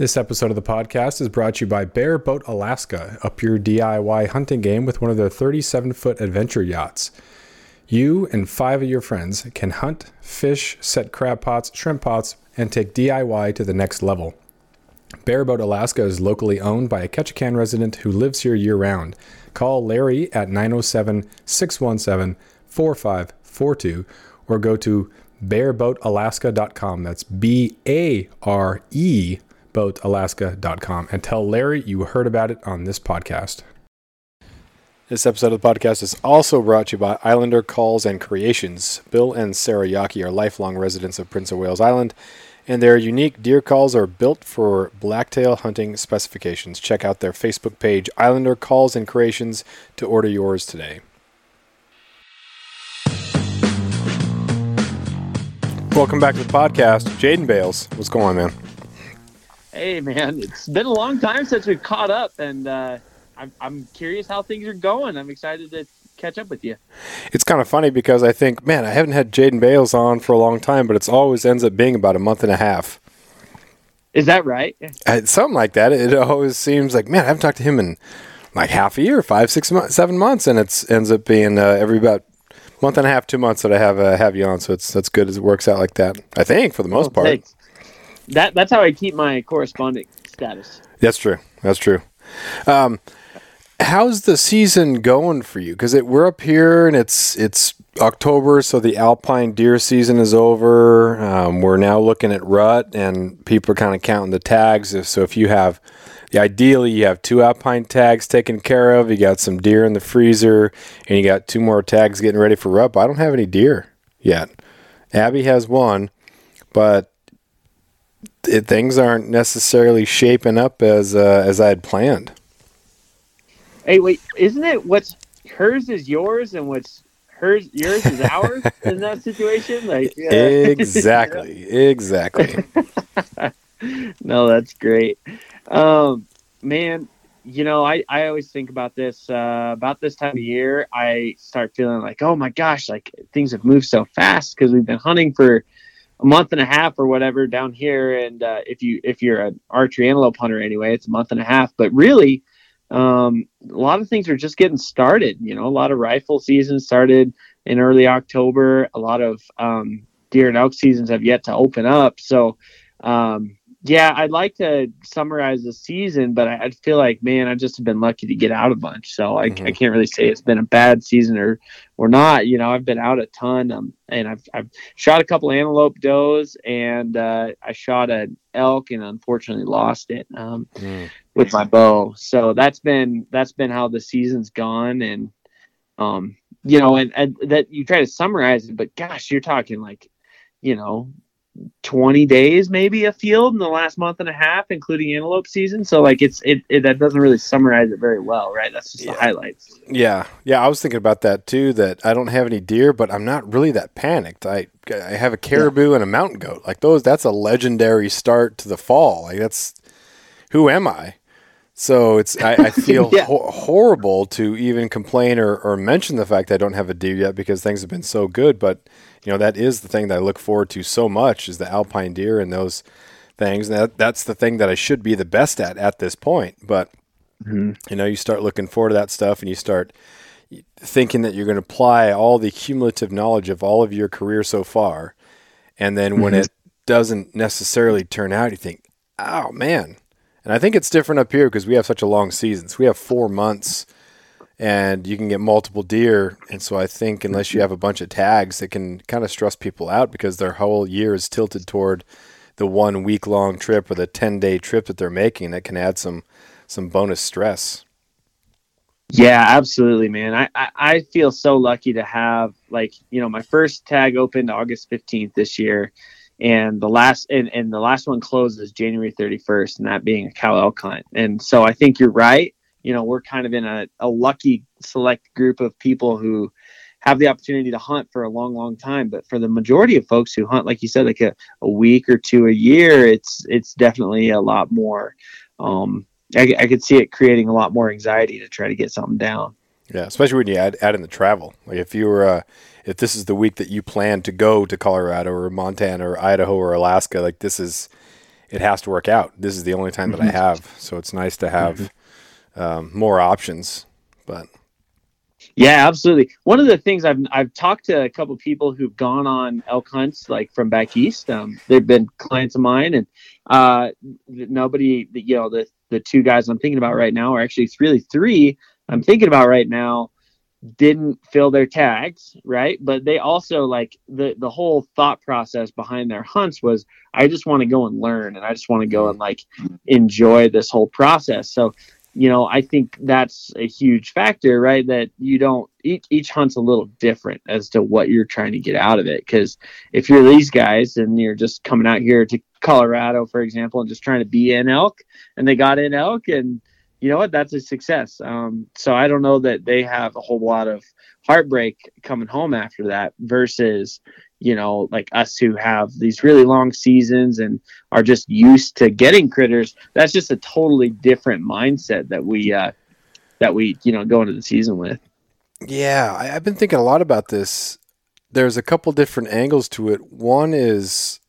This episode of the podcast is brought to you by Bare Boat Alaska, up your DIY hunting game with one of their 37 foot adventure yachts. You and five of your friends can hunt, fish, set crab pots, shrimp pots, and take DIY to the next level. Bare Boat Alaska is locally owned by a Ketchikan resident who lives here year round. Call Larry at 907 617 4542 or go to bareboatalaska.com. That's B A R E boatalaska.com and tell Larry you heard about it on this podcast. This episode of the podcast is also brought to you by Islander Calls and Creations. Bill and Sarah Yaki are lifelong residents of Prince of Wales Island, and their unique deer calls are built for blacktail hunting specifications. Check out their Facebook page, Islander Calls and Creations, to order yours today. Welcome back to the podcast. Jaden Bales, what's going on, man? Hey, man, it's been a long time since we've caught up, and uh, I'm, I'm curious how things are going. I'm excited to catch up with you. It's kind of funny because I think, man, I haven't had Jaden Bales on for a long time, but it's always ends up being about a month and a half. Is that right? Uh, something like that. It always seems like, man, I haven't talked to him in like half a year, five, six months, seven months, and it ends up being uh, every about month and a half, two months that I have uh, have you on. So it's that's good as it works out like that. I think for the most oh, part. Thanks. That that's how I keep my correspondent status. That's true. That's true. Um, how's the season going for you? Because we're up here and it's it's October, so the alpine deer season is over. Um, we're now looking at rut, and people are kind of counting the tags. So if you have ideally you have two alpine tags taken care of, you got some deer in the freezer, and you got two more tags getting ready for rut. I don't have any deer yet. Abby has one, but it, things aren't necessarily shaping up as uh, as I had planned. Hey, wait, isn't it what's hers is yours and what's hers yours is ours in that situation? Like exactly, exactly. no, that's great. Um, man, you know, I, I always think about this uh, about this time of year. I start feeling like, oh my gosh, like things have moved so fast because we've been hunting for a month and a half or whatever down here. And uh, if you if you're an archery antelope hunter anyway, it's a month and a half. But really, um, a lot of things are just getting started. You know, a lot of rifle season started in early October. A lot of um, deer and elk seasons have yet to open up. So um, yeah, I'd like to summarize the season, but I, I feel like, man, I've just been lucky to get out a bunch. So I, mm-hmm. I can't really say it's been a bad season or or not. You know, I've been out a ton, um, and I've I've shot a couple antelope does, and uh, I shot an elk, and unfortunately lost it um, mm. with my bow. So that's been that's been how the season's gone, and um, you know, and, and that you try to summarize it, but gosh, you're talking like, you know, 20 days maybe a field in the last month and a half including antelope season. So like it's it, it that doesn't really summarize it very well right? That's just yeah. the highlights. Yeah. Yeah i was thinking about that too that i don't have any deer but i'm not really that panicked. I i have a caribou yeah. and a mountain goat. Like those that's a legendary start to the fall. Like that's who am i so it's I, I feel yeah. ho- horrible to even complain or, or mention the fact I don't have a deer yet because things have been so good. But you know that is the thing that I look forward to so much is the alpine deer and those things. And that, that's the thing that I should be the best at at this point. But mm-hmm. you know, you start looking forward to that stuff and you start thinking that you're going to apply all the cumulative knowledge of all of your career so far, and then mm-hmm. when it doesn't necessarily turn out, you think, "Oh man." And I think it's different up here because we have such a long season. So we have four months and you can get multiple deer. And so I think unless you have a bunch of tags, it can kind of stress people out because their whole year is tilted toward the one week long trip or the 10 day trip that they're making that can add some, some bonus stress. Yeah, absolutely, man. I, I, I feel so lucky to have like, you know, my first tag opened August 15th this year and the last and, and the last one closes January 31st, and that being a cow elk hunt. And so I think you're right. You know, we're kind of in a, a lucky select group of people who have the opportunity to hunt for a long, long time. But for the majority of folks who hunt, like you said, like a, a week or two a year, it's it's definitely a lot more. Um, I, I could see it creating a lot more anxiety to try to get something down. Yeah, especially when you add add in the travel. Like if you were uh, if this is the week that you plan to go to Colorado or Montana or Idaho or Alaska, like this is it has to work out. This is the only time that I have, so it's nice to have um, more options. But yeah, absolutely. One of the things I've I've talked to a couple people who've gone on elk hunts like from back east. Um, they've been clients of mine, and uh, nobody, you know, the the two guys I'm thinking about right now are actually it's really three I'm thinking about right now didn't fill their tags, right? But they also like the the whole thought process behind their hunts was I just want to go and learn and I just want to go and mm-hmm. like enjoy this whole process. So you know, I think that's a huge factor, right? That you don't each each hunt's a little different as to what you're trying to get out of it. Because if you're these guys and you're just coming out here to Colorado, for example, and just trying to be in elk, and they got in elk, and you know what, that's a success. Um, so I don't know that they have a whole lot of heartbreak coming home after that versus you know, like us who have these really long seasons and are just used to getting critters, that's just a totally different mindset that we uh, that we you know go into the season with. Yeah, I, have been thinking a lot about this. There's a couple different angles to it. One is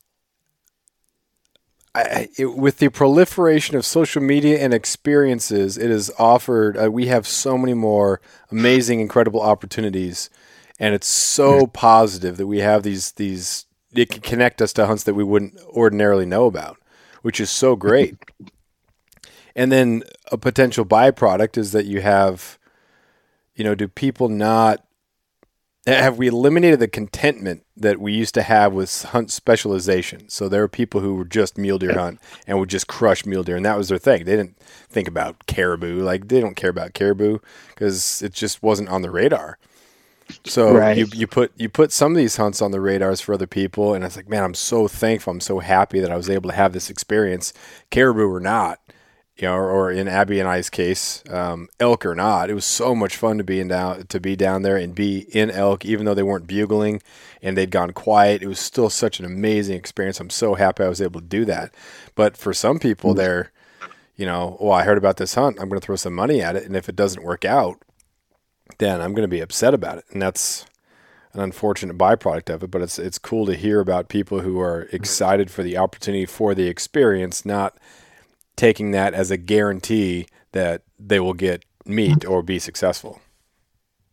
I, it, with the proliferation of social media and experiences, it has offered. Uh, we have so many more amazing, incredible opportunities and it's so positive that we have these these it can connect us to hunts that we wouldn't ordinarily know about, which is so great. and then a potential byproduct is that you have, you know, do people not have we eliminated the contentment that we used to have with hunt specialization? So there are people who were just mule deer hunt and would just crush mule deer, and that was their thing. They didn't think about caribou, like they don't care about caribou because it just wasn't on the radar. So right. you, you put you put some of these hunts on the radars for other people, and it's like, man, I'm so thankful, I'm so happy that I was able to have this experience, caribou or not, you know, or, or in Abby and I's case, um, elk or not. It was so much fun to be in down to be down there and be in elk, even though they weren't bugling and they'd gone quiet. It was still such an amazing experience. I'm so happy I was able to do that. But for some people, mm-hmm. they're you know, oh, I heard about this hunt. I'm going to throw some money at it, and if it doesn't work out, then I'm going to be upset about it. And that's an unfortunate byproduct of it, but it's it's cool to hear about people who are excited for the opportunity for the experience, not taking that as a guarantee that they will get meat mm-hmm. or be successful.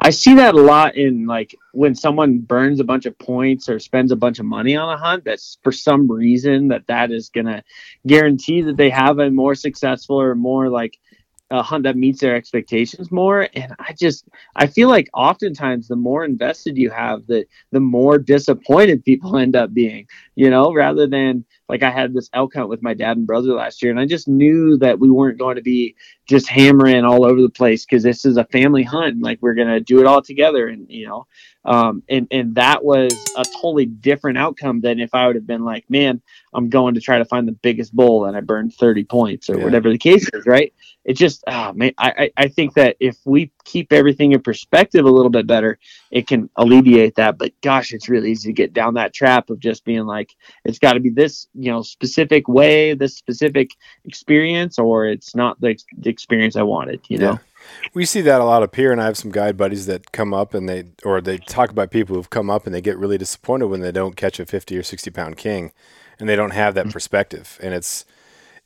I see that a lot in like when someone burns a bunch of points or spends a bunch of money on a hunt that's for some reason that that is going to guarantee that they have a more successful or more like a hunt that meets their expectations more and i just i feel like oftentimes the more invested you have the the more disappointed people end up being you know rather than like i had this elk hunt with my dad and brother last year and i just knew that we weren't going to be just hammering all over the place because this is a family hunt like we're to do it all together and you know um, and and that was a totally different outcome than if I would have been like, man, I'm going to try to find the biggest bull and I burned 30 points or yeah. whatever the case is, right? It just, oh, man, I, I think that if we keep everything in perspective a little bit better, it can alleviate that. But gosh, it's really easy to get down that trap of just being like, it's got to be this, you know, specific way, this specific experience, or it's not the, the experience I wanted, you know? We see that a lot up here, and I have some guide buddies that come up and they, or they talk about people who've come up and they get really disappointed when they don't catch a 50 or 60 pound king and they don't have that mm-hmm. perspective. And it's,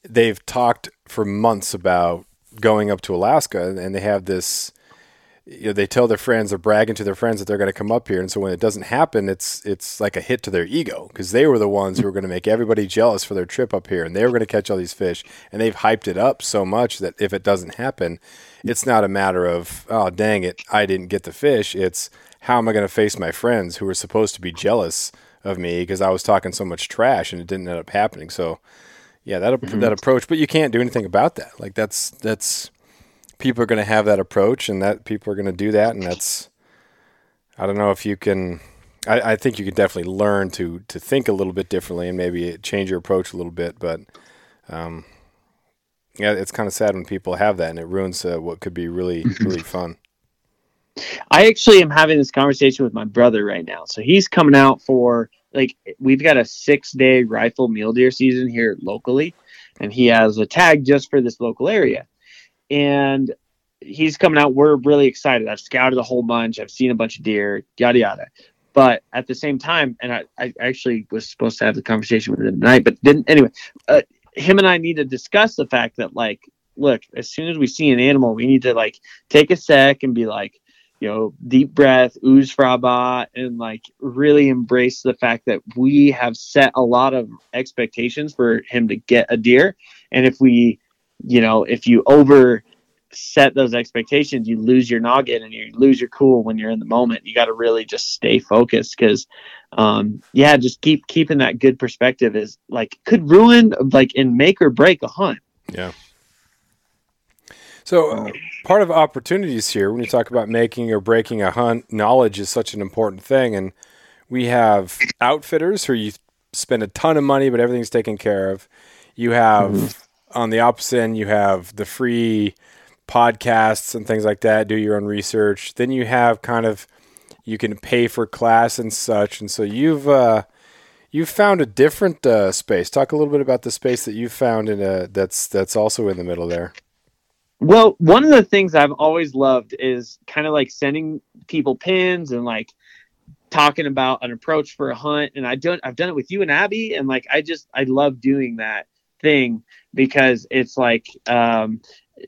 they've talked for months about going up to Alaska and they have this, you know, they tell their friends, they're bragging to their friends that they're going to come up here, and so when it doesn't happen, it's it's like a hit to their ego because they were the ones who were going to make everybody jealous for their trip up here, and they were going to catch all these fish, and they've hyped it up so much that if it doesn't happen, it's not a matter of oh dang it, I didn't get the fish. It's how am I going to face my friends who are supposed to be jealous of me because I was talking so much trash and it didn't end up happening. So yeah, that mm-hmm. that approach, but you can't do anything about that. Like that's that's people are going to have that approach, and that people are going to do that, and that's I don't know if you can. I, I, think you can definitely learn to to think a little bit differently and maybe change your approach a little bit, but um, yeah, it's kind of sad when people have that, and it ruins uh, what could be really really fun. I actually am having this conversation with my brother right now. So he's coming out for like we've got a six day rifle mule deer season here locally, and he has a tag just for this local area. And he's coming out. We're really excited. I've scouted a whole bunch. I've seen a bunch of deer, yada yada. But at the same time, and I, I actually was supposed to have the conversation with him tonight, but didn't. Anyway, uh, him and I need to discuss the fact that like, look, as soon as we see an animal, we need to like take a sec and be like, you know, deep breath, ooze fraba, and like really embrace the fact that we have set a lot of expectations for him to get a deer. And if we, you know, if you over set those expectations, you lose your noggin and you lose your cool when you're in the moment. You got to really just stay focused because, um, yeah, just keep keeping that good perspective is like could ruin like and make or break a hunt. Yeah. So, uh, part of opportunities here, when you talk about making or breaking a hunt, knowledge is such an important thing. And we have outfitters who you spend a ton of money, but everything's taken care of. You have, mm-hmm. on the opposite end, you have the free podcasts and things like that, do your own research. Then you have kind of, you can pay for class and such. And so you've, uh, you've found a different uh, space. Talk a little bit about the space that you found in a, that's, that's also in the middle there. Well, one of the things I've always loved is kind of like sending people pins and like talking about an approach for a hunt. And I don't, I've done it with you and Abby, and like I just I love doing that thing because it's like um,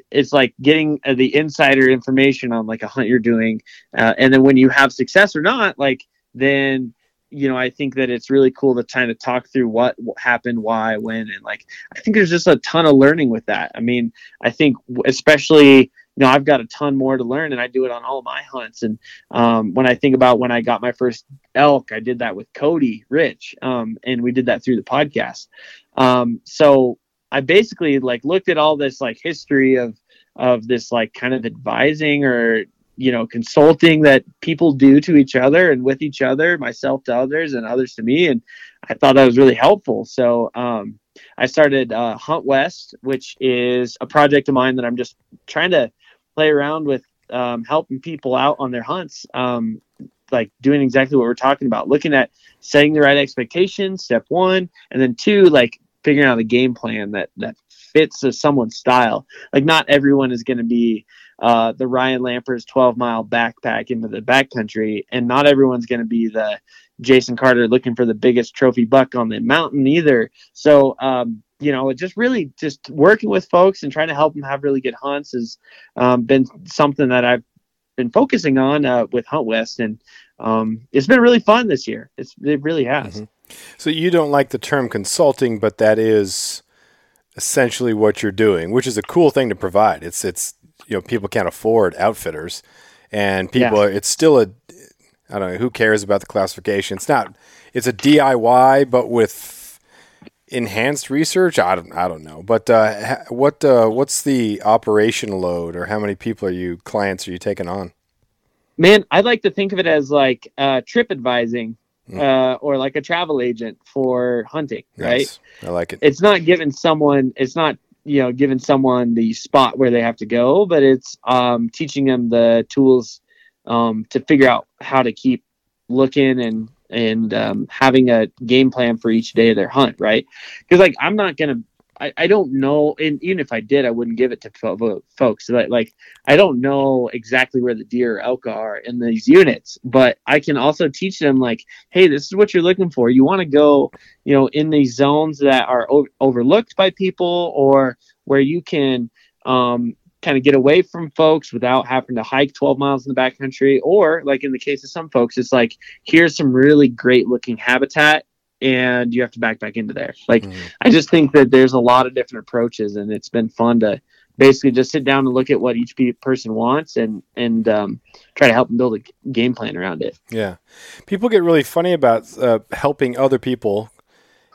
it's like getting uh, the insider information on like a hunt you're doing, uh, and then when you have success or not, like then you know, I think that it's really cool to kind of talk through what, happened, why, when, and like, I think there's just a ton of learning with that. I mean, I think especially, you know, I've got a ton more to learn and I do it on all my hunts. And um, when I think about when I got my first elk, I did that with Cody Rich. Um, and we did that through the podcast. Um, so I basically like looked at all this like history of, of this like kind of advising or you know consulting that people do to each other and with each other myself to others and others to me. And i thought that was really helpful. So um, i started uh, hunt west which is a project of mine that i'm just trying to play around with um, helping people out on their hunts um, like doing exactly what we're talking about looking at setting the right expectations step one and then two like figuring out a game plan that that fits a someone's style. Like not everyone is going to be uh, the Ryan Lampers 12 mile backpack into the backcountry, and not everyone's going to be the Jason Carter looking for the biggest trophy buck on the mountain either. So, um, you know, just really just working with folks and trying to help them have really good hunts has um, been something that I've been focusing on uh, with Hunt West, and um, it's been really fun this year. It's it really has. Mm-hmm. So you don't like the term consulting, but that is essentially what you're doing, which is a cool thing to provide. It's it's you know people can't afford outfitters, and people yeah. are, it's still a I don't know who cares about the classification. It's not it's a DIY, but with enhanced research. I don't I don't know, but uh, what uh, what's the operation load, or how many people are you clients are you taking on? Man, I like to think of it as like uh, trip advising. Mm. Uh, or like a travel agent for hunting, nice. right? I like it. It's not giving someone, it's not you know giving someone the spot where they have to go but it's um, teaching them the tools um, to figure out how to keep looking and and um, having a game plan for each day of their hunt right? Because like i'm not gonna I, I don't know, and even if I did, I wouldn't give it to fo- folks. Like, like I don't know exactly where the deer or elk are in these units, but I can also teach them like, hey, this is what you're looking for. You want to go, you know, in these zones that are o- overlooked by people, or where you can um, kind of get away from folks without having to hike 12 miles in the backcountry, or like in the case of some folks, it's like here's some really great looking habitat and you have to back back into there. Like mm-hmm. I just think that there's a lot of different approaches, and it's been fun to basically just sit down and look at what each person wants and and um, try to help them build a game plan around it. Yeah, people get really funny about uh, helping other people,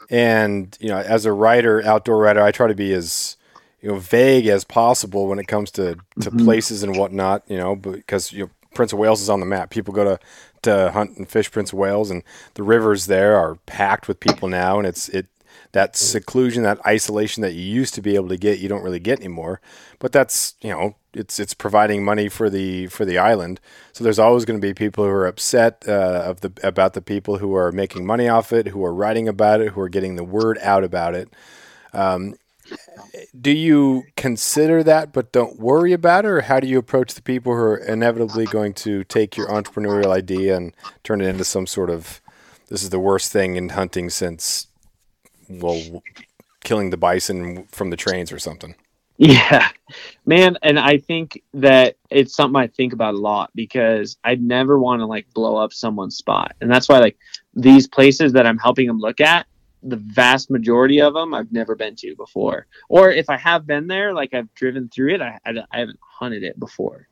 and you know, as a writer, outdoor writer, I try to be as you know vague as possible when it comes to to mm-hmm. places and whatnot. You know, because you know, Prince of Wales is on the map. People go to to hunt and fish Prince of Wales, and the rivers there are packed with people now, and it's it that seclusion, that isolation that you used to be able to get, you don't really get anymore. But that's you know it's it's providing money for the for the island. So there's always going to be people who are upset uh, of the about the people who are making money off it, who are writing about it, who are getting the word out about it. Um, do you consider that but don't worry about it? Or how do you approach the people who are inevitably going to take your entrepreneurial idea and turn it into some sort of this is the worst thing in hunting since well killing the bison from the trains or something. Yeah, man, and I think that it's something I think about a lot because I'd never want to like blow up someone's spot, and that's why like these places that I'm helping them look at, the vast majority of them I've never been to before, or if I have been there, like I've driven through it, I, I, I haven't hunted it before.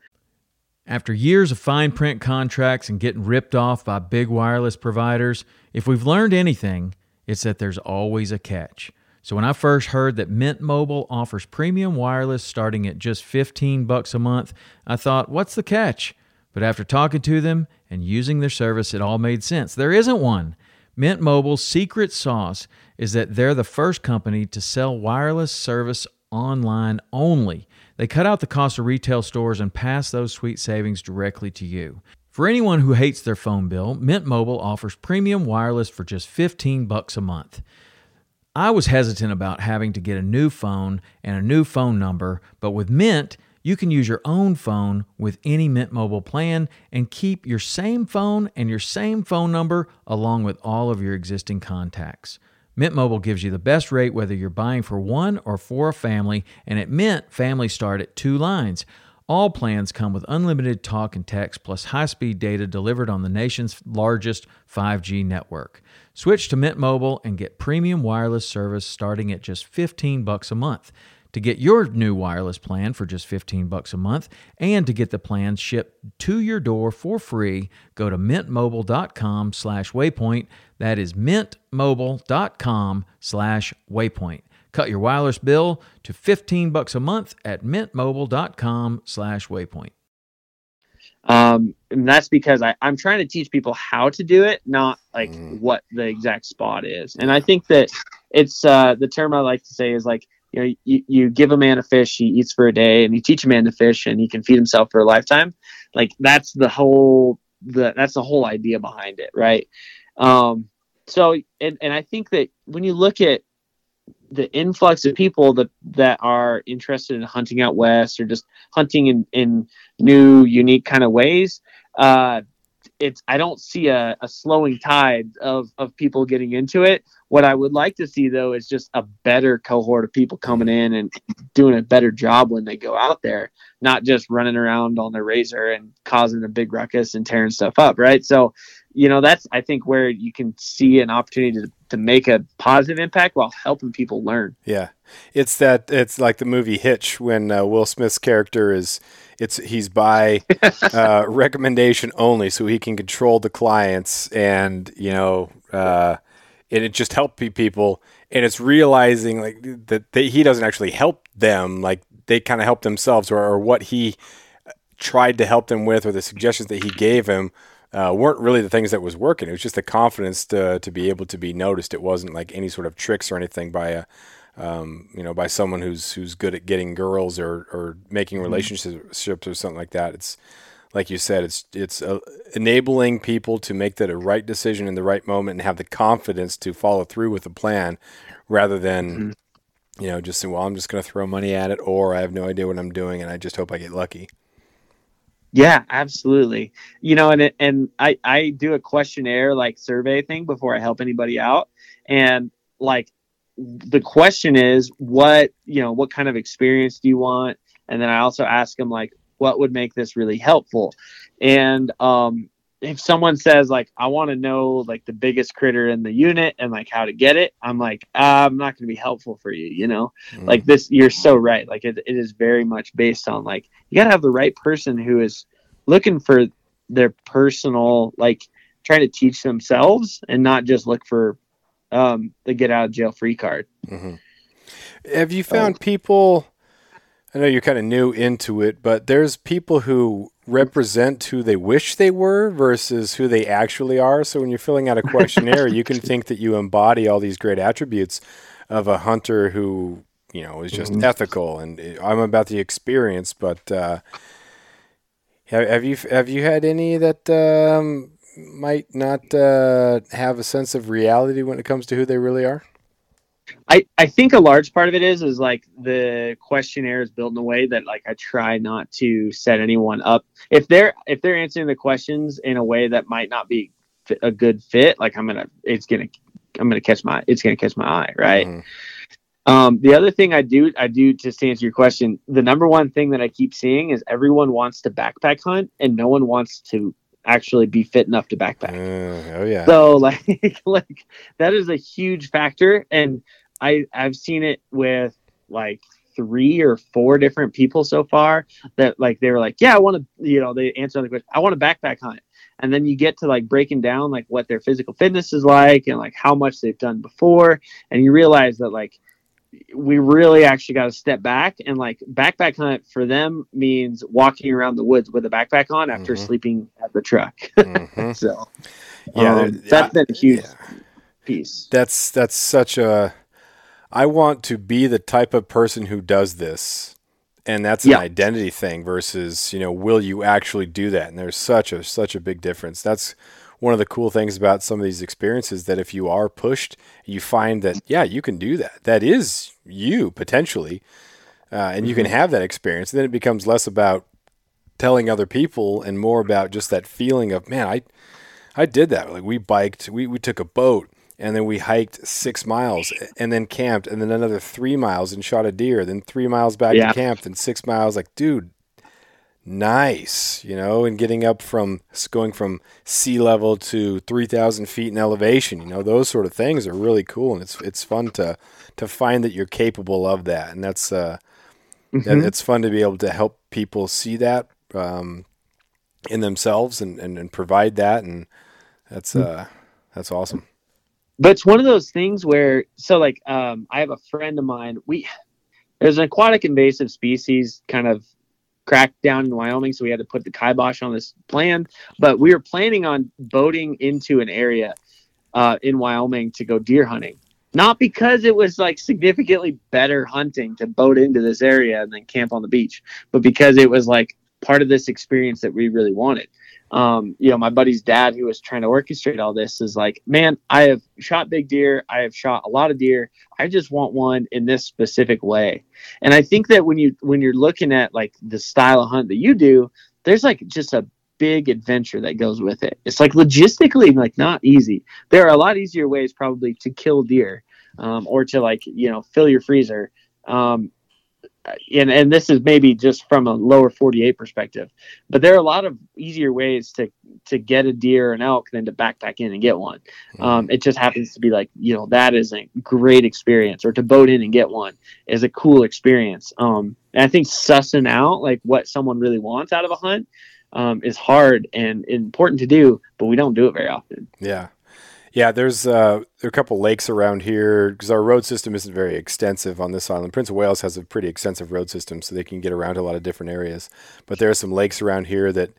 After years of fine print contracts and getting ripped off by big wireless providers, if we've learned anything, it's that there's always a catch. So when I first heard that Mint Mobile offers premium wireless starting at just 15 bucks a month, I thought, what's the catch? But after talking to them and using their service, it all made sense. There isn't one. Mint Mobile's secret sauce is that they're the first company to sell wireless service online only. They cut out the cost of retail stores and pass those sweet savings directly to you. For anyone who hates their phone bill, Mint Mobile offers premium wireless for just 15 bucks a month. I was hesitant about having to get a new phone and a new phone number, but with Mint, you can use your own phone with any Mint Mobile plan and keep your same phone and your same phone number along with all of your existing contacts. Mint Mobile gives you the best rate whether you're buying for one or for a family, and at Mint, families start at two lines. All plans come with unlimited talk and text plus high speed data delivered on the nation's largest 5G network. Switch to Mint Mobile and get premium wireless service starting at just 15 bucks a month. To get your new wireless plan for just 15 bucks a month and to get the plans shipped to your door for free, go to mintmobile.com slash waypoint. That is mintmobile.com slash waypoint. Cut your wireless bill to 15 bucks a month at mintmobile.com slash waypoint. Um, and that's because I, I'm trying to teach people how to do it, not like mm. what the exact spot is. And I think that it's uh, the term I like to say is like, you know, you, you give a man a fish, he eats for a day, and you teach a man to fish, and he can feed himself for a lifetime. Like that's the whole the that's the whole idea behind it, right? Um, so, and and I think that when you look at the influx of people that that are interested in hunting out west or just hunting in in new unique kind of ways uh it's i don't see a, a slowing tide of of people getting into it. What i would like to see though is just a better cohort of people coming in and doing a better job when they go out there not just running around on their razor and causing a big ruckus and tearing stuff up right? So you know that's i think where you can see an opportunity to, to make a positive impact while helping people learn. Yeah it's that it's like the movie hitch when uh, will smith's character is it's he's by uh, recommendation only so he can control the clients and you know uh, and it just help people and it's realizing like that they, he doesn't actually help them like they kind of help themselves or, or what he tried to help them with or the suggestions that he gave him uh, weren't really the things that was working. It was just the confidence to to be able to be noticed. It wasn't like any sort of tricks or anything by a um, you know by someone who's who's good at getting girls or or making mm-hmm. relationships or something like that. It's like you said, it's it's uh, enabling people to make that a right decision in the right moment and have the confidence to follow through with the plan, rather than mm-hmm. you know just saying, "Well, I'm just going to throw money at it," or "I have no idea what I'm doing and I just hope I get lucky." Yeah, absolutely. You know, and and I I do a questionnaire like survey thing before I help anybody out, and like the question is what you know what kind of experience do you want, and then I also ask them like what would make this really helpful, and um if someone says like I want to know like the biggest critter in the unit and like how to get it, I'm like I'm not going to be helpful for you. You know, mm. like this. You're so right. Like it, it is very much based on like you got to have the right person who is looking for their personal like trying to teach themselves and not just look for um, the get out of jail free card. Mm-hmm. Have you found people? I know you're kind of new into it, but there's people who represent who they wish they were versus who they actually are. So when you're filling out a questionnaire, you can think that you embody all these great attributes of a hunter who, you know, is just mm-hmm. ethical and eh, I'm about the experience. But uh, have, have, you have you had any that um, might not uh, have a sense of reality when it comes to who they really are? I, I think a large part of it is is like the questionnaire is built in a way that like I try not to set anyone up if they're if they're answering the questions in a way that might not be a good fit like I'm gonna it's gonna I'm gonna catch my it's gonna catch my eye right mm-hmm. Um, the other thing I do, I do just to answer your question, the number one thing that I keep seeing is everyone wants to backpack hunt and no one wants to actually be fit enough to backpack. Uh, oh yeah. So like, like that is a huge factor. And I, I've seen it with like three or four different people so far that like, they were like, yeah, I want to, you know, they answer the question, I want to backpack hunt. And then you get to like breaking down like what their physical fitness is like and like how much they've done before. And you realize that like, we really actually got to step back and like backpack hunt for them means walking around the woods with a backpack on after Mhm. sleeping at the truck. Mhm. so Yeah, um, that's been a huge yeah. piece. That's that's such a. I want to be the type of person who does this, and that's an Yeah. identity thing versus you know will you actually do that? And there's such a such a big difference. That's one of the cool things about some of these experiences that if you are pushed, you find that yeah you can do that. That is you potentially, uh, and you can have that experience. then it becomes less about telling other people and more about just that feeling of man I I did that. Like we biked, we, we took a boat and then we hiked six miles and then camped and then another three miles and shot a deer, then three miles back Yeah. to camp, then six miles. Like, dude, nice, you know, and getting up from going from sea level to 3,000 feet in elevation, you know, those sort of things are really cool. And it's, it's fun to, to find that you're capable of that. And that's, uh, Mhm. it's fun to be able to help people see that, um, in themselves and, and, and provide that. And that's, uh, that's awesome. but it's one of those things where so like um i have a friend of mine we there's an aquatic invasive species kind of cracked down in wyoming so we had to put the kibosh on this plan. But we were planning on boating into an area uh, in wyoming to go deer hunting. Not because it was like significantly better hunting to boat into this area and then camp on the beach but because it was like part of this experience that we really wanted um, you know, my buddy's dad, who was trying to orchestrate all this, is like, man, I have shot big deer. I have shot a lot of deer. I just want one in this specific way. And I think that when you when you're looking at like the style of hunt that you do, there's like just a big adventure that goes with it. It's like logistically like not easy. There are a lot easier ways probably to kill deer, um, or to like you know fill your freezer. Um, and and this is maybe just from a lower 48 perspective but there are a lot of easier ways to to get a deer or an elk than to backpack in and get one. Um, it just happens to be like you know that is a great experience or to boat in and get one is a cool experience. Um, and i think sussing out like what someone really wants out of a hunt um, is hard and important to do but we don't do it very often. Yeah. Yeah, there's uh, there are a couple lakes around here because our road system isn't very extensive on this island. Prince of Wales has a pretty extensive road system, so they can get around a lot of different areas. But there are some lakes around here that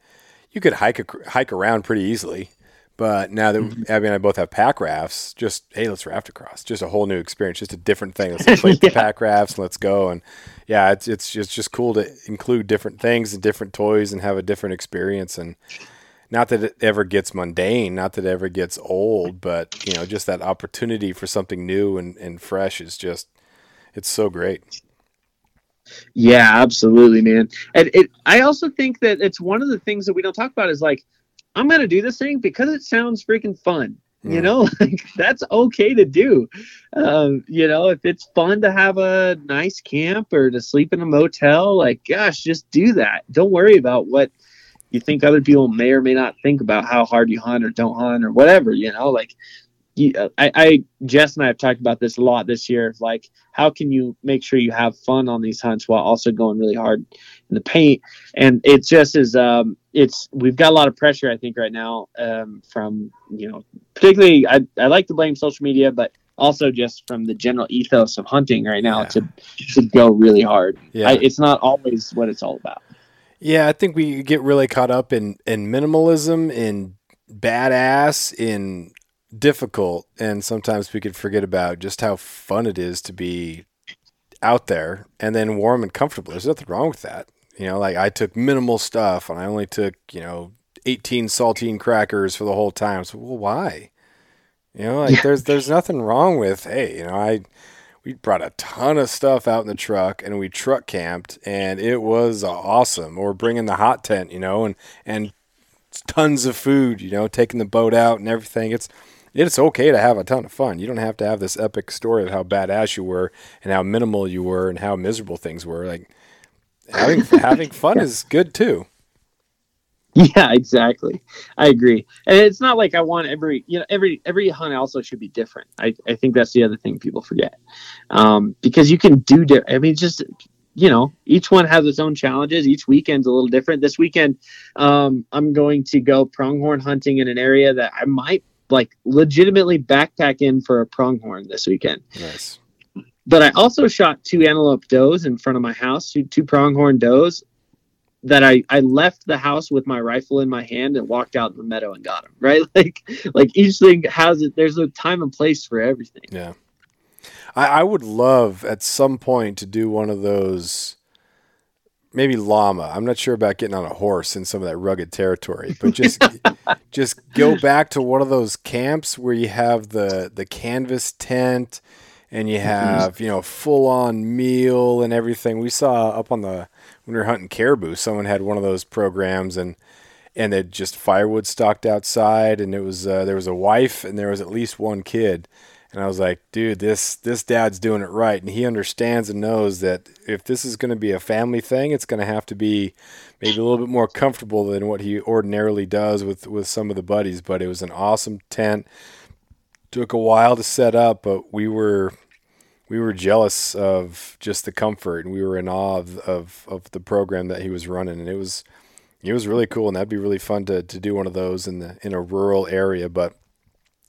you could hike hike around pretty easily. But now that Abby and I both have pack rafts, just hey, let's raft across. Just a whole new experience, just a different thing. Let's play the pack rafts and let's go. And yeah, it's it's just, just cool to include different things and different toys and have a different experience. And not that it ever gets mundane, not that it ever gets old, but you know, just that opportunity for something new and, and fresh is just it's so great. Yeah, absolutely, man. And it, I also think that it's one of the things that we don't talk about is like, I'm going to do this thing because it sounds freaking fun. You Mm. know, like that's okay to do. Um, you know, if it's fun to have a nice camp or to sleep in a motel, like, gosh, just do that. Don't worry about what you think other people may or may not think about how hard you hunt or don't hunt or whatever. You know, like, you, I, I, Jess and I have talked about this a lot this year. Like, how can you make sure you have fun on these hunts while also going really hard in the paint? And it just is, um, it's we've got a lot of pressure, I think, right now um, from you know, particularly I, I like to blame social media, but also just from the general ethos of hunting right now Yeah. to to go really hard. Yeah. I, it's not always what it's all about. Yeah, I think we get really caught up in in minimalism, in badass, in difficult, and sometimes we could forget about just how fun it is to be out there and then warm and comfortable. There's nothing wrong with that. You know, like I took minimal stuff and I only took, you know, 18 saltine crackers for the whole time. So, well, why? You know, like Yeah. there's there's nothing wrong with, hey, you know, I we brought a ton of stuff out in the truck and we truck camped and it was awesome. Or bringing the hot tent, you know, and and tons of food, you know, taking the boat out and everything. It's it's okay to have a ton of fun. You don't have to have this epic story of how badass you were and how minimal you were and how miserable things were. Like having having fun is good too. Yeah, exactly. I agree. And it's not like I want every you know every every hunt also should be different. I, I think that's the other thing people forget. Um, because you can do di- I mean just you know each one has its own challenges. Each weekend's a little different. This weekend um, I'm going to go pronghorn hunting in an area that I might like legitimately backpack in for a pronghorn this weekend. Nice. But I also shot two antelope does in front of my house, two, two pronghorn does that I, I left the house with my rifle in my hand and walked out in the meadow and got him right like like each thing has it there's a time and place for everything Yeah. I, I would love at some point to do one of those maybe llama. I'm not sure about getting on a horse in some of that rugged territory, but just just go back to one of those camps where you have the the canvas tent and you mm-hmm. have, you know, full on meal and everything. We saw up on the when we were hunting caribou, someone had one of those programs and and they just firewood stocked outside and it was uh, there was a wife and there was at least one kid and I was like, dude, this this dad's doing it right, and he understands and knows that if this is going to be a family thing, it's going to have to be maybe a little bit more comfortable than what he ordinarily does with with some of the buddies. But it was an awesome tent. Took a while to set up, but we were we were jealous of just the comfort, and we were in awe of of, of the program that he was running, and it was it was really cool, and that'd be really fun to to do one of those in the in a rural area, but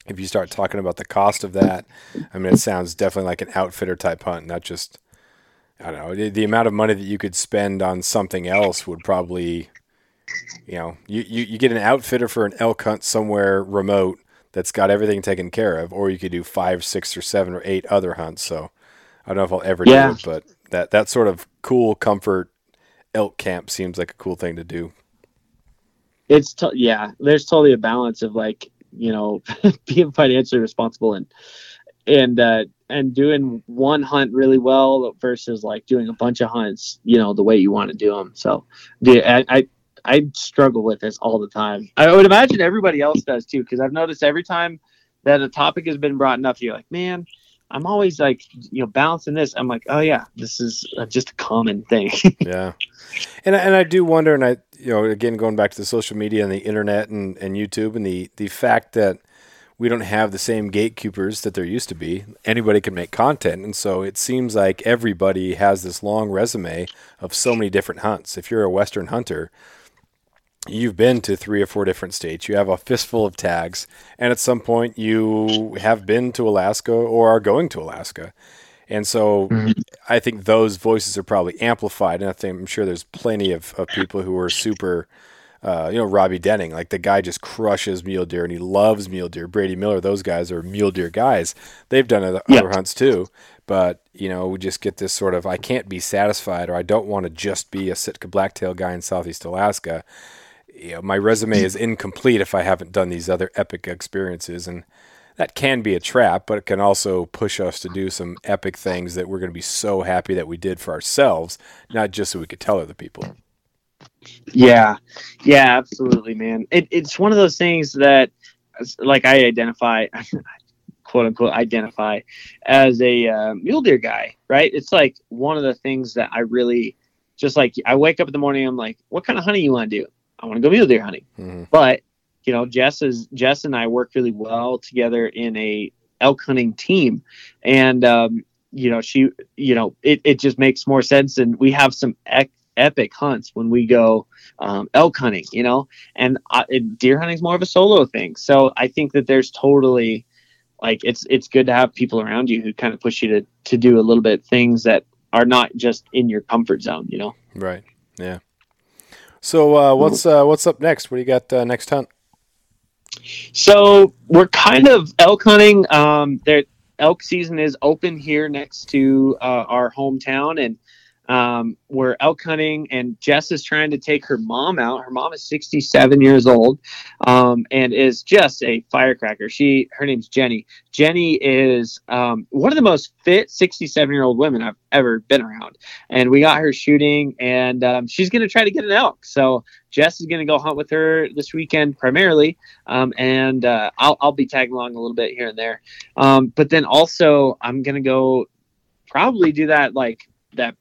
if you start talking about the cost of that, I mean, it sounds definitely like an outfitter type hunt, not just, I don't know, the, amount of money that you could spend on something else would probably, you know, you, you, you get an outfitter for an elk hunt somewhere remote that's got everything taken care of, or you could do five, six, or seven, or eight other hunts. So I don't know if I'll ever Yeah. do it, but that, that sort of cool comfort elk camp seems like a cool thing to do. it's to- yeah there's totally a balance of like you know being financially responsible and and uh and doing one hunt really well versus like doing a bunch of hunts you know the way you want to do them so dude, I, I i struggle with this all the time. I would imagine everybody else does too because i've noticed every time that a topic has been brought up you're like man i'm always like you know balancing this. I'm like oh yeah this is uh, just a common thing. Yeah. And and I do wonder and I you know again going back to the social media and the internet and, and YouTube and the the fact that we don't have the same gatekeepers that there used to be anybody can make content. And so it seems like everybody has this long resume of so many different hunts. If you're a western hunter you've been to three or four different states you have a fistful of tags and at some point you have been to Alaska or are going to Alaska and so I think those voices are probably amplified, and I think I'm sure there's plenty of, of people who are super, uh, you know, Robby Denning, like the guy just crushes mule deer and he loves mule deer. Brady Miller, those guys are mule deer guys. They've done other, other hunts too, but you know, we just get this sort of I can't be satisfied, or I don't want to just be a Sitka blacktail guy in Southeast Alaska. You know, my resume is incomplete if I haven't done these other epic experiences, and that can be a trap, but it can also push us to do some epic things that we're going to be so happy that we did for ourselves, not just so we could tell other people. Yeah, yeah, absolutely, man. It, it's one of those things that, like, I identify, quote unquote, identify as a uh, mule deer guy, right? It's like one of the things that I really just like. I wake up in the morning, I'm like, what kind of hunting you want to do? I want to go mule deer hunting, Mhm. but you know, Jess is Jess and I work really well together in a elk hunting team, and um, you know, she, you know, it, it just makes more sense, and we have some ec- epic hunts when we go um, elk hunting, you know, and uh, deer hunting is more of a solo thing. So I think that there's totally like it's it's good to have people around you who kind of push you to to do a little bit things that are not just in your comfort zone, you know. Right. Yeah. So uh, what's uh, what's up next? What do you got uh, next hunt? So we're kind of elk hunting. Um, there elk season is open here next to uh, our hometown, and Um, we're elk hunting, and Jess is trying to take her mom out. Her mom is 67 years old, um, and is just a firecracker. She, her name's Jenny. Jenny is um, one of the most fit 67 year old women I've ever been around, and we got her shooting, and um, she's going to try to get an elk. So Jess is going to go hunt with her this weekend primarily, um, and uh, I'll, I'll be tagging along a little bit here and there. Um, but then also, I'm going to go probably do that like that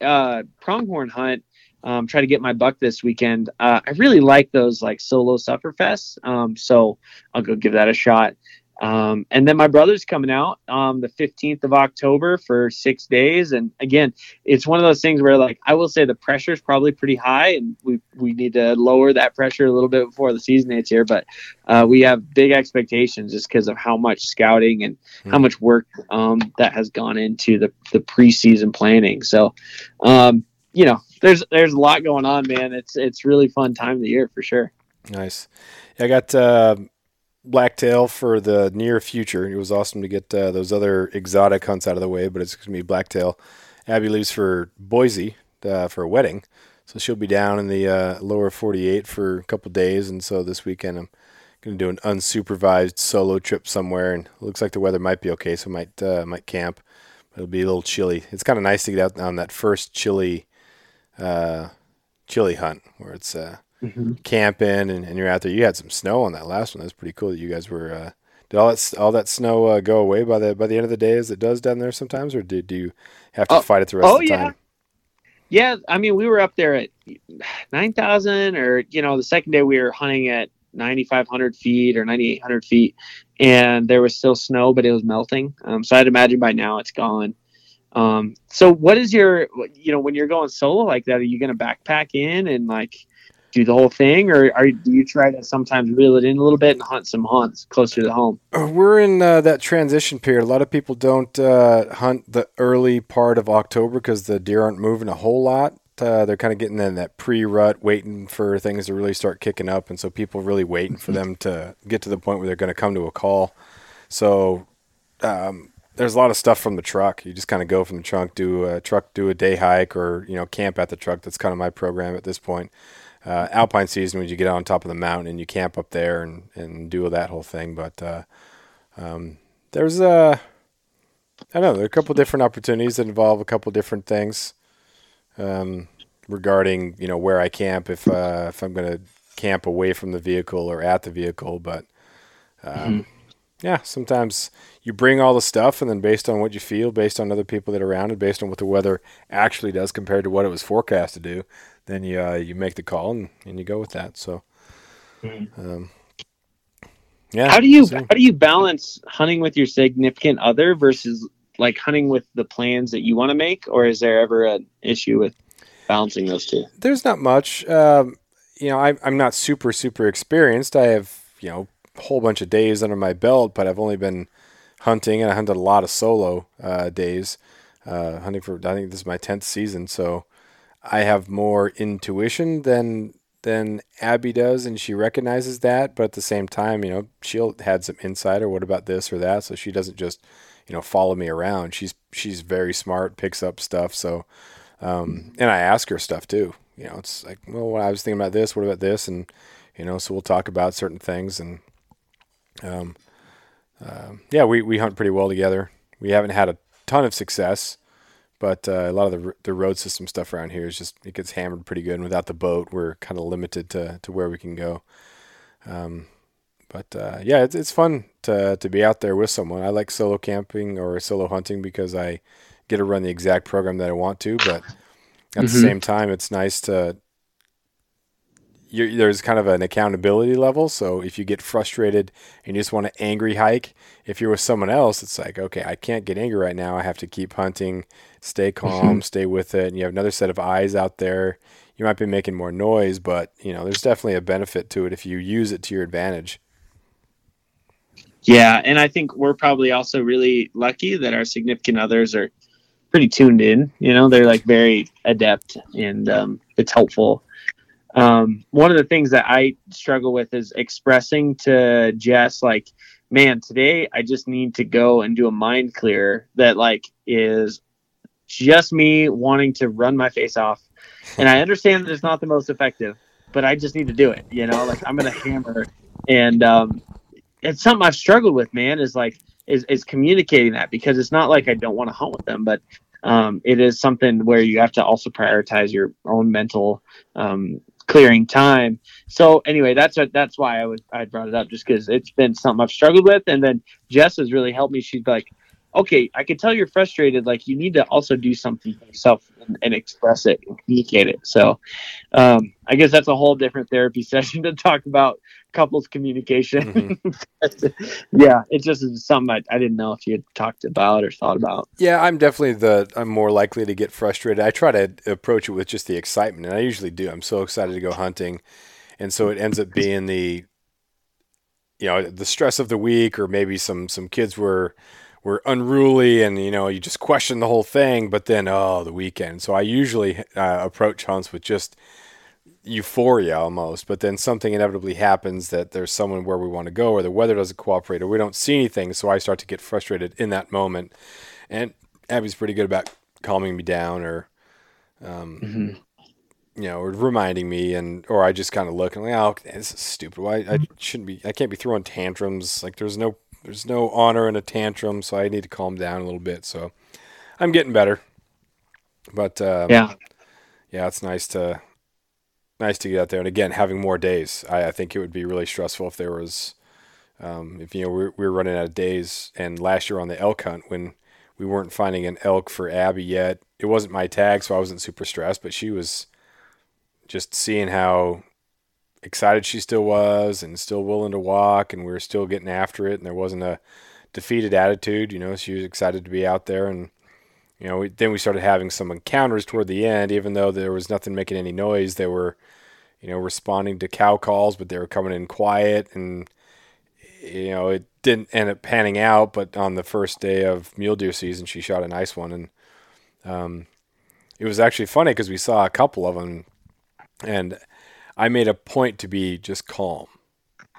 uh, pronghorn hunt. Um, try to get my buck this weekend. Uh, I really like those like solo sufferfests, um, so I'll go give that a shot. Um, and then my brother's coming out um, the 15th of October for six days. And again, it's one of those things where, like, I will say the pressure is probably pretty high, and we, we need to lower that pressure a little bit before the season hits here. But uh, we have big expectations just because of how much scouting and mm-hmm. how much work um, that has gone into the, the preseason planning. So, um, you know, there's there's a lot going on, man. It's it's really fun time of the year for sure. Nice. I got. Uh blacktail for the near future. It was awesome to get uh, those other exotic hunts out of the way, but it's going to be blacktail. Abby leaves for Boise uh, for a wedding, so she'll be down in the uh, lower 48 for a couple days. And so this weekend I'm going to do an unsupervised solo trip somewhere, and looks like the weather might be okay, so I might uh, might camp. It'll be a little chilly. It's kind of nice to get out on that first chilly uh, chilly hunt where it's uh, mm-hmm. camping and, and, you're out there. You had some snow on that last one. That's pretty cool that you guys were. Uh, did all that all that snow uh, go away by the by the end of the day as it does down there sometimes, or did do you have to oh, fight it the rest oh, of the time? Yeah. yeah, I mean we were up there at nine thousand, or you know the second day we were hunting at ninety five hundred feet or ninety eight hundred feet, and there was still snow, but it was melting. Um, so I'd imagine by now it's gone. Um, so what is your, you know, when you're going solo like that, are you going to backpack in and like, do the whole thing, or are do you try to sometimes reel it in a little bit and hunt some hunts closer to home? Uh, we're in uh, that transition period. A lot of people don't uh, hunt the early part of October because the deer aren't moving a whole lot. Uh, they're kind of getting in that pre-rut, waiting for things to really start kicking up, and so people really waiting for them to get to the point where they're going to come to a call. So um, there's a lot of stuff from the truck. You just kind of go from the trunk, do a truck, do a day hike, or you know camp at the truck. That's kind of my program at this point uh, alpine season when you get on top of the mountain and you camp up there and, and do that whole thing. But uh, um, there's a, uh, don't know, there are a couple different opportunities that involve a couple different things um, regarding you know where I camp if uh, if I'm going to camp away from the vehicle or at the vehicle. But um, mm-hmm. Yeah, sometimes you bring all the stuff and then based on what you feel, based on other people that are around, and based on what the weather actually does compared to what it was forecast to do, then you uh, you make the call and, and you go with that. So, mm-hmm. um, yeah. How do you how do you balance hunting with your significant other versus like hunting with the plans that you want to make, or is there ever an issue with balancing those two? There's not much. Um, you know, I, I'm not super super experienced. I have you know a whole bunch of days under my belt, but I've only been hunting and I hunted a lot of solo uh, days. Uh, hunting for I think this is my tenth season, so I have more intuition than than Abby does, and she recognizes that. But at the same time, you know, she'll had some insight or what about this or that, so she doesn't just you know follow me around. She's she's very smart, picks up stuff. So, um, and I ask her stuff too. You know, it's like, well, I was thinking about this. What about this? And you know, so we'll talk about certain things. And um, uh, yeah, we we hunt pretty well together. We haven't had a ton of success but uh, a lot of the the road system stuff around here is just it gets hammered pretty good. And without the boat, we're kind of limited to, to where we can go. Um, but uh, yeah, it's it's fun to to be out there with someone. I like solo camping or solo hunting because I get to run the exact program that I want to. But at mm-hmm. the same time, it's nice to there's kind of an accountability level. So if you get frustrated and you just want to angry hike, if you're with someone else, it's like, okay, I can't get angry right now. I have to keep hunting, stay calm, stay with it. And you have another set of eyes out there. You might be making more noise, but you know, there's definitely a benefit to it if you use it to your advantage. Yeah, and I think we're probably also really lucky that our significant others are pretty tuned in. You know, they're like very adept, and um, it's helpful um, one of the things that I struggle with is expressing to Jess, like, man, today I just need to go and do a mind clear that like is just me wanting to run my face off. And I understand that it's not the most effective, but I just need to do it. You know, like I'm gonna hammer, and um, it's something I've struggled with, man. Is like is is communicating that because it's not like I don't want to hunt with them, but um, it is something where you have to also prioritize your own mental um, clearing time. So anyway, that's a, that's why I was I brought it up just because it's been something I've struggled with, and then Jess has really helped me. She's like, okay, I can tell you're frustrated. Like you need to also do something yourself and, and express it and communicate it. So um, I guess that's a whole different therapy session to talk about couples communication. Mm-hmm. yeah, it just is something I, I, didn't know if you had talked about or thought about. Yeah, I'm definitely the I'm more likely to get frustrated. I try to approach it with just the excitement, and I usually do. I'm so excited to go hunting, and so it ends up being the you know the stress of the week, or maybe some some kids were were unruly and you know you just question the whole thing but then oh the weekend so i usually uh, approach hunts with just euphoria almost but then something inevitably happens that there's someone where we want to go or the weather doesn't cooperate or we don't see anything so i start to get frustrated in that moment and abby's pretty good about calming me down or um, mm-hmm. you know or reminding me and or i just kind of look and like oh this is stupid why I shouldn't be i can't be throwing tantrums like there's no there's no honor in a tantrum, so I need to calm down a little bit. So I'm getting better. But um, yeah, yeah, it's nice to nice to get out there. And again, having more days, I, I think it would be really stressful if there was, um, if you know, we, we were running out of days. And last year on the elk hunt, when we weren't finding an elk for Abby yet, it wasn't my tag, so I wasn't super stressed. But she was just seeing how excited she still was and still willing to walk and we were still getting after it and there wasn't a defeated attitude you know she was excited to be out there and you know we, then we started having some encounters toward the end even though there was nothing making any noise they were you know responding to cow calls but they were coming in quiet and you know it didn't end up panning out but on the first day of mule deer season she shot a nice one and um, it was actually funny because we saw a couple of them and I made a point to be just calm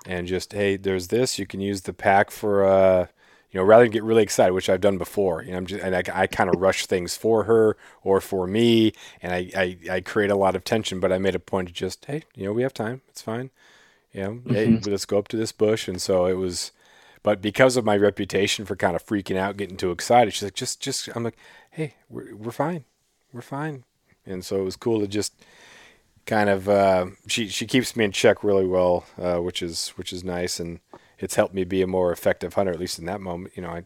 and just hey, there's this. You can use the pack for uh, you know, rather than get really excited, which I've done before. You know, I'm just and I, I kind of rush things for her or for me, and I, I I create a lot of tension. But I made a point to just hey, you know, we have time. It's fine. You know, mm-hmm. hey, let's go up to this bush. And so it was. But because of my reputation for kind of freaking out, getting too excited, she's like, just, just, I'm like, hey, we're, we're fine. We're fine. And so it was cool to just kind of uh, she she keeps me in check really well, uh, which is which is nice, and it's helped me be a more effective hunter. At least in that moment, you know, I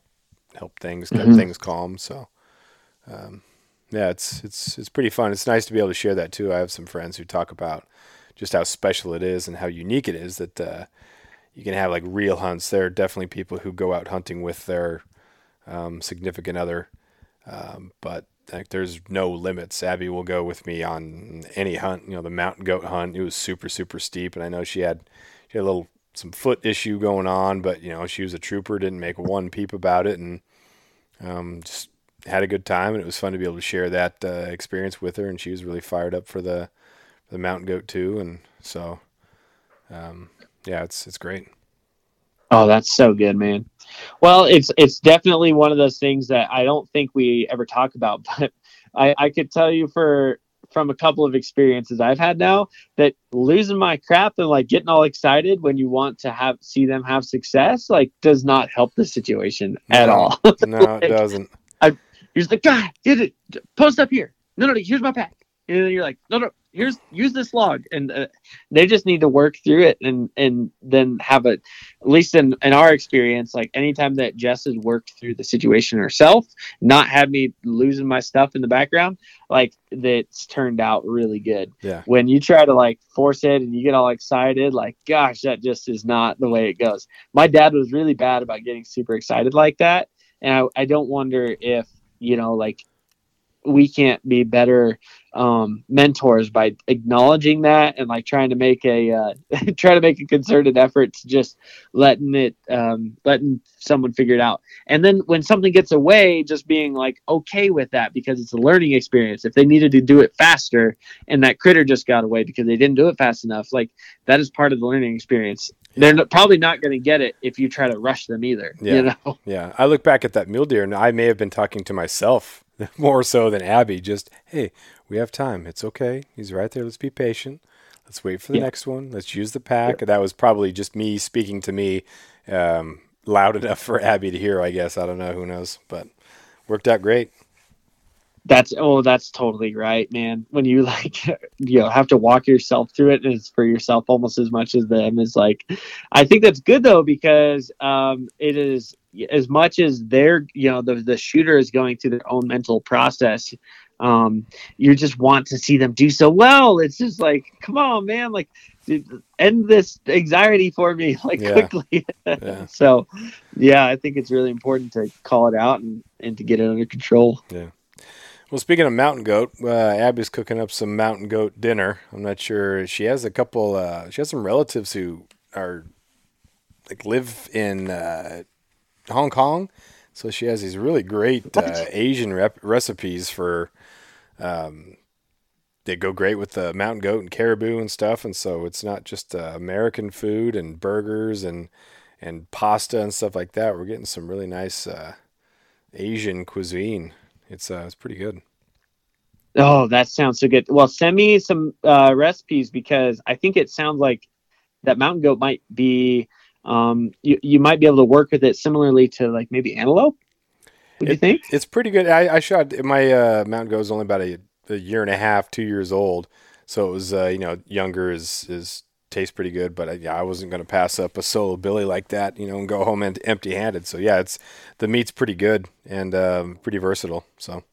help things keep mm-hmm. things calm. So, um, yeah, it's it's it's pretty fun. It's nice to be able to share that too. I have some friends who talk about just how special it is and how unique it is that uh, you can have like real hunts. There are definitely people who go out hunting with their um, significant other, um, but like there's no limits. Abby will go with me on any hunt. You know, the mountain goat hunt. It was super super steep, and I know she had she had a little some foot issue going on, but you know she was a trooper. Didn't make one peep about it, and um, just had a good time. And it was fun to be able to share that uh, experience with her. And she was really fired up for the the mountain goat too. And so, um, yeah, it's it's great. Oh, that's so good, man. Well, it's it's definitely one of those things that I don't think we ever talk about, but I, I could tell you for from a couple of experiences I've had now that losing my crap and like getting all excited when you want to have see them have success like does not help the situation no, at all. no, like, it doesn't. I, here's the guy. Get it. Post up here. No, no, no. Here's my pack. And then you're like, no, no here's use this log and uh, they just need to work through it and and then have a at least in in our experience like anytime that jess has worked through the situation herself not had me losing my stuff in the background like that's turned out really good. Yeah. When you try to like force it and you get all excited like gosh that just is not the way it goes. My dad was really bad about getting super excited like that and i, I don't wonder if you know like we can't be better um, mentors by acknowledging that and like trying to make a uh, try to make a concerted effort to just letting it um, letting someone figure it out. And then when something gets away just being like okay with that because it's a learning experience. If they needed to do it faster and that critter just got away because they didn't do it fast enough like that is part of the learning experience. They're not, probably not going to get it if you try to rush them either yeah. you know? yeah. I look back at that mule deer and i may have been talking to myself more so than Abby. Just hey, we have time. It's okay. He's right there. Let's be patient. Let's wait for the Yeah. next one. Let's use the pack. That was probably just me speaking to me, um, loud enough for Abby to hear. I guess I don't know. Who knows? But worked out great. That's oh, that's totally right, man. When you like, you know, have to walk yourself through it, and it's for yourself almost as much as them. Is like, I think that's good though because um, it is as much as they're, you know, the the shooter is going through their own mental process. Um, you just want to see them do so well. It's just like, come on, man, like dude, end this anxiety for me, like Yeah. quickly. Yeah. so, yeah, I think it's really important to call it out and and to get it under control. Yeah well, speaking of mountain goat, uh, Abby's cooking up some mountain goat dinner. I'm not sure. She has a couple. Uh, she has some relatives who are like live in uh, Hong Kong, so she has these really great uh, Asian rep- recipes for. Um, they go great with the mountain goat and caribou and stuff, and so it's not just uh, American food and burgers and and pasta and stuff like that. We're getting some really nice uh, Asian cuisine. It's uh, it's pretty good. Oh, that sounds so good. Well, send me some uh, recipes because I think it sounds like that mountain goat might be. Um, you you might be able to work with it similarly to like maybe antelope. What do you think? It's pretty good. I, I shot my uh, mountain goat was only about a, a year and a half, two years old, so it was uh, you know younger is is tastes pretty good. But I, yeah, I wasn't going to pass up a solo billy like that, you know, and go home and empty handed. So yeah, it's the meat's pretty good and um, pretty versatile. So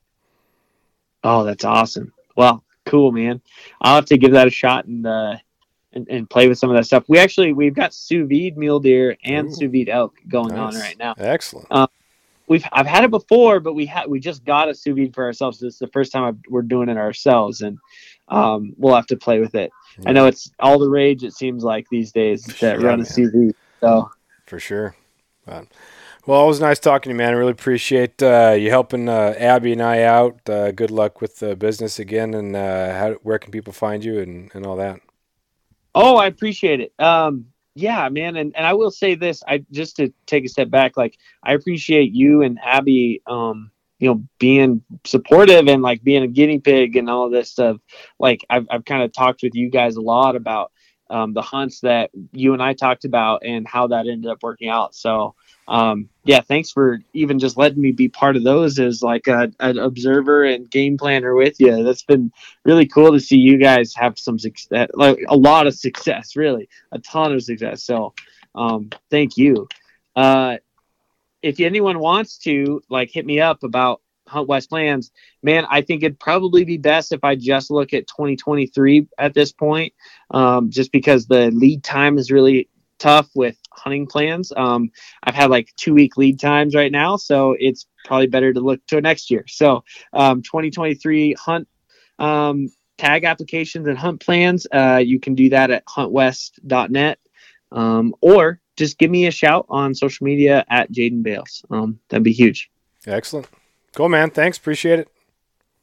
Oh, that's awesome. Well, cool, man. I'll have to give that a shot and uh, and, and play with some of that stuff. We actually we've got sous vide mule deer and Ooh. sous vide elk going on right now. excellent. we've I've had it before, but we had we just got a sous vide for ourselves. This is the first time I've, we're doing it ourselves, and um, we'll have to play with it. I know it's all the rage. It seems like these days that Yeah, run a sous vide. So for sure. But, well, it was nice talking to you, man. I really appreciate uh, you helping uh, Abby and I out. Uh, good luck with the business again, and uh, how, where can people find you and, and all that. Oh, I appreciate it. Um, yeah, man, and, and I will say this. I just to take a step back, like I appreciate you and Abby. Um, you know, being supportive and like being a guinea pig and all this stuff. Like I've I've kind of talked with you guys a lot about um, the hunts that you and I talked about and how that ended up working out. So um, yeah, thanks for even just letting me be part of those as like a, an observer and game planner with you. That's been really cool to see you guys have some success, like a lot of success, really a ton of success. So um, thank you. Uh, if anyone wants to like hit me up about Hunt West plans, man, I think it'd probably be best if I just look at 2023 at this point, um, just because the lead time is really tough with hunting plans. Um, I've had like two week lead times right now, so it's probably better to look to next year. So um, 2023 hunt um, tag applications and hunt plans, uh, you can do that at huntwest.net um, or just give me a shout on social media at Jaden Bales. Um, that'd be huge. Excellent. Cool, man. Thanks. Appreciate it.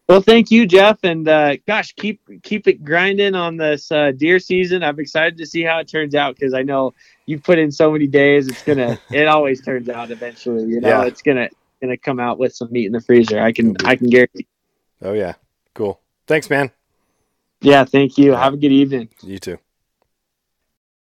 Well, thank you, Jeff, and uh, gosh, keep keep it grinding on this uh, deer season. I'm excited to see how it turns out because I know you've put in so many days. It's gonna, it always turns out eventually. You know, Yeah. it's gonna gonna come out with some meat in the freezer. I can I can guarantee. Oh, yeah. Cool. Thanks, man. Yeah, thank you. Have a good evening. You too.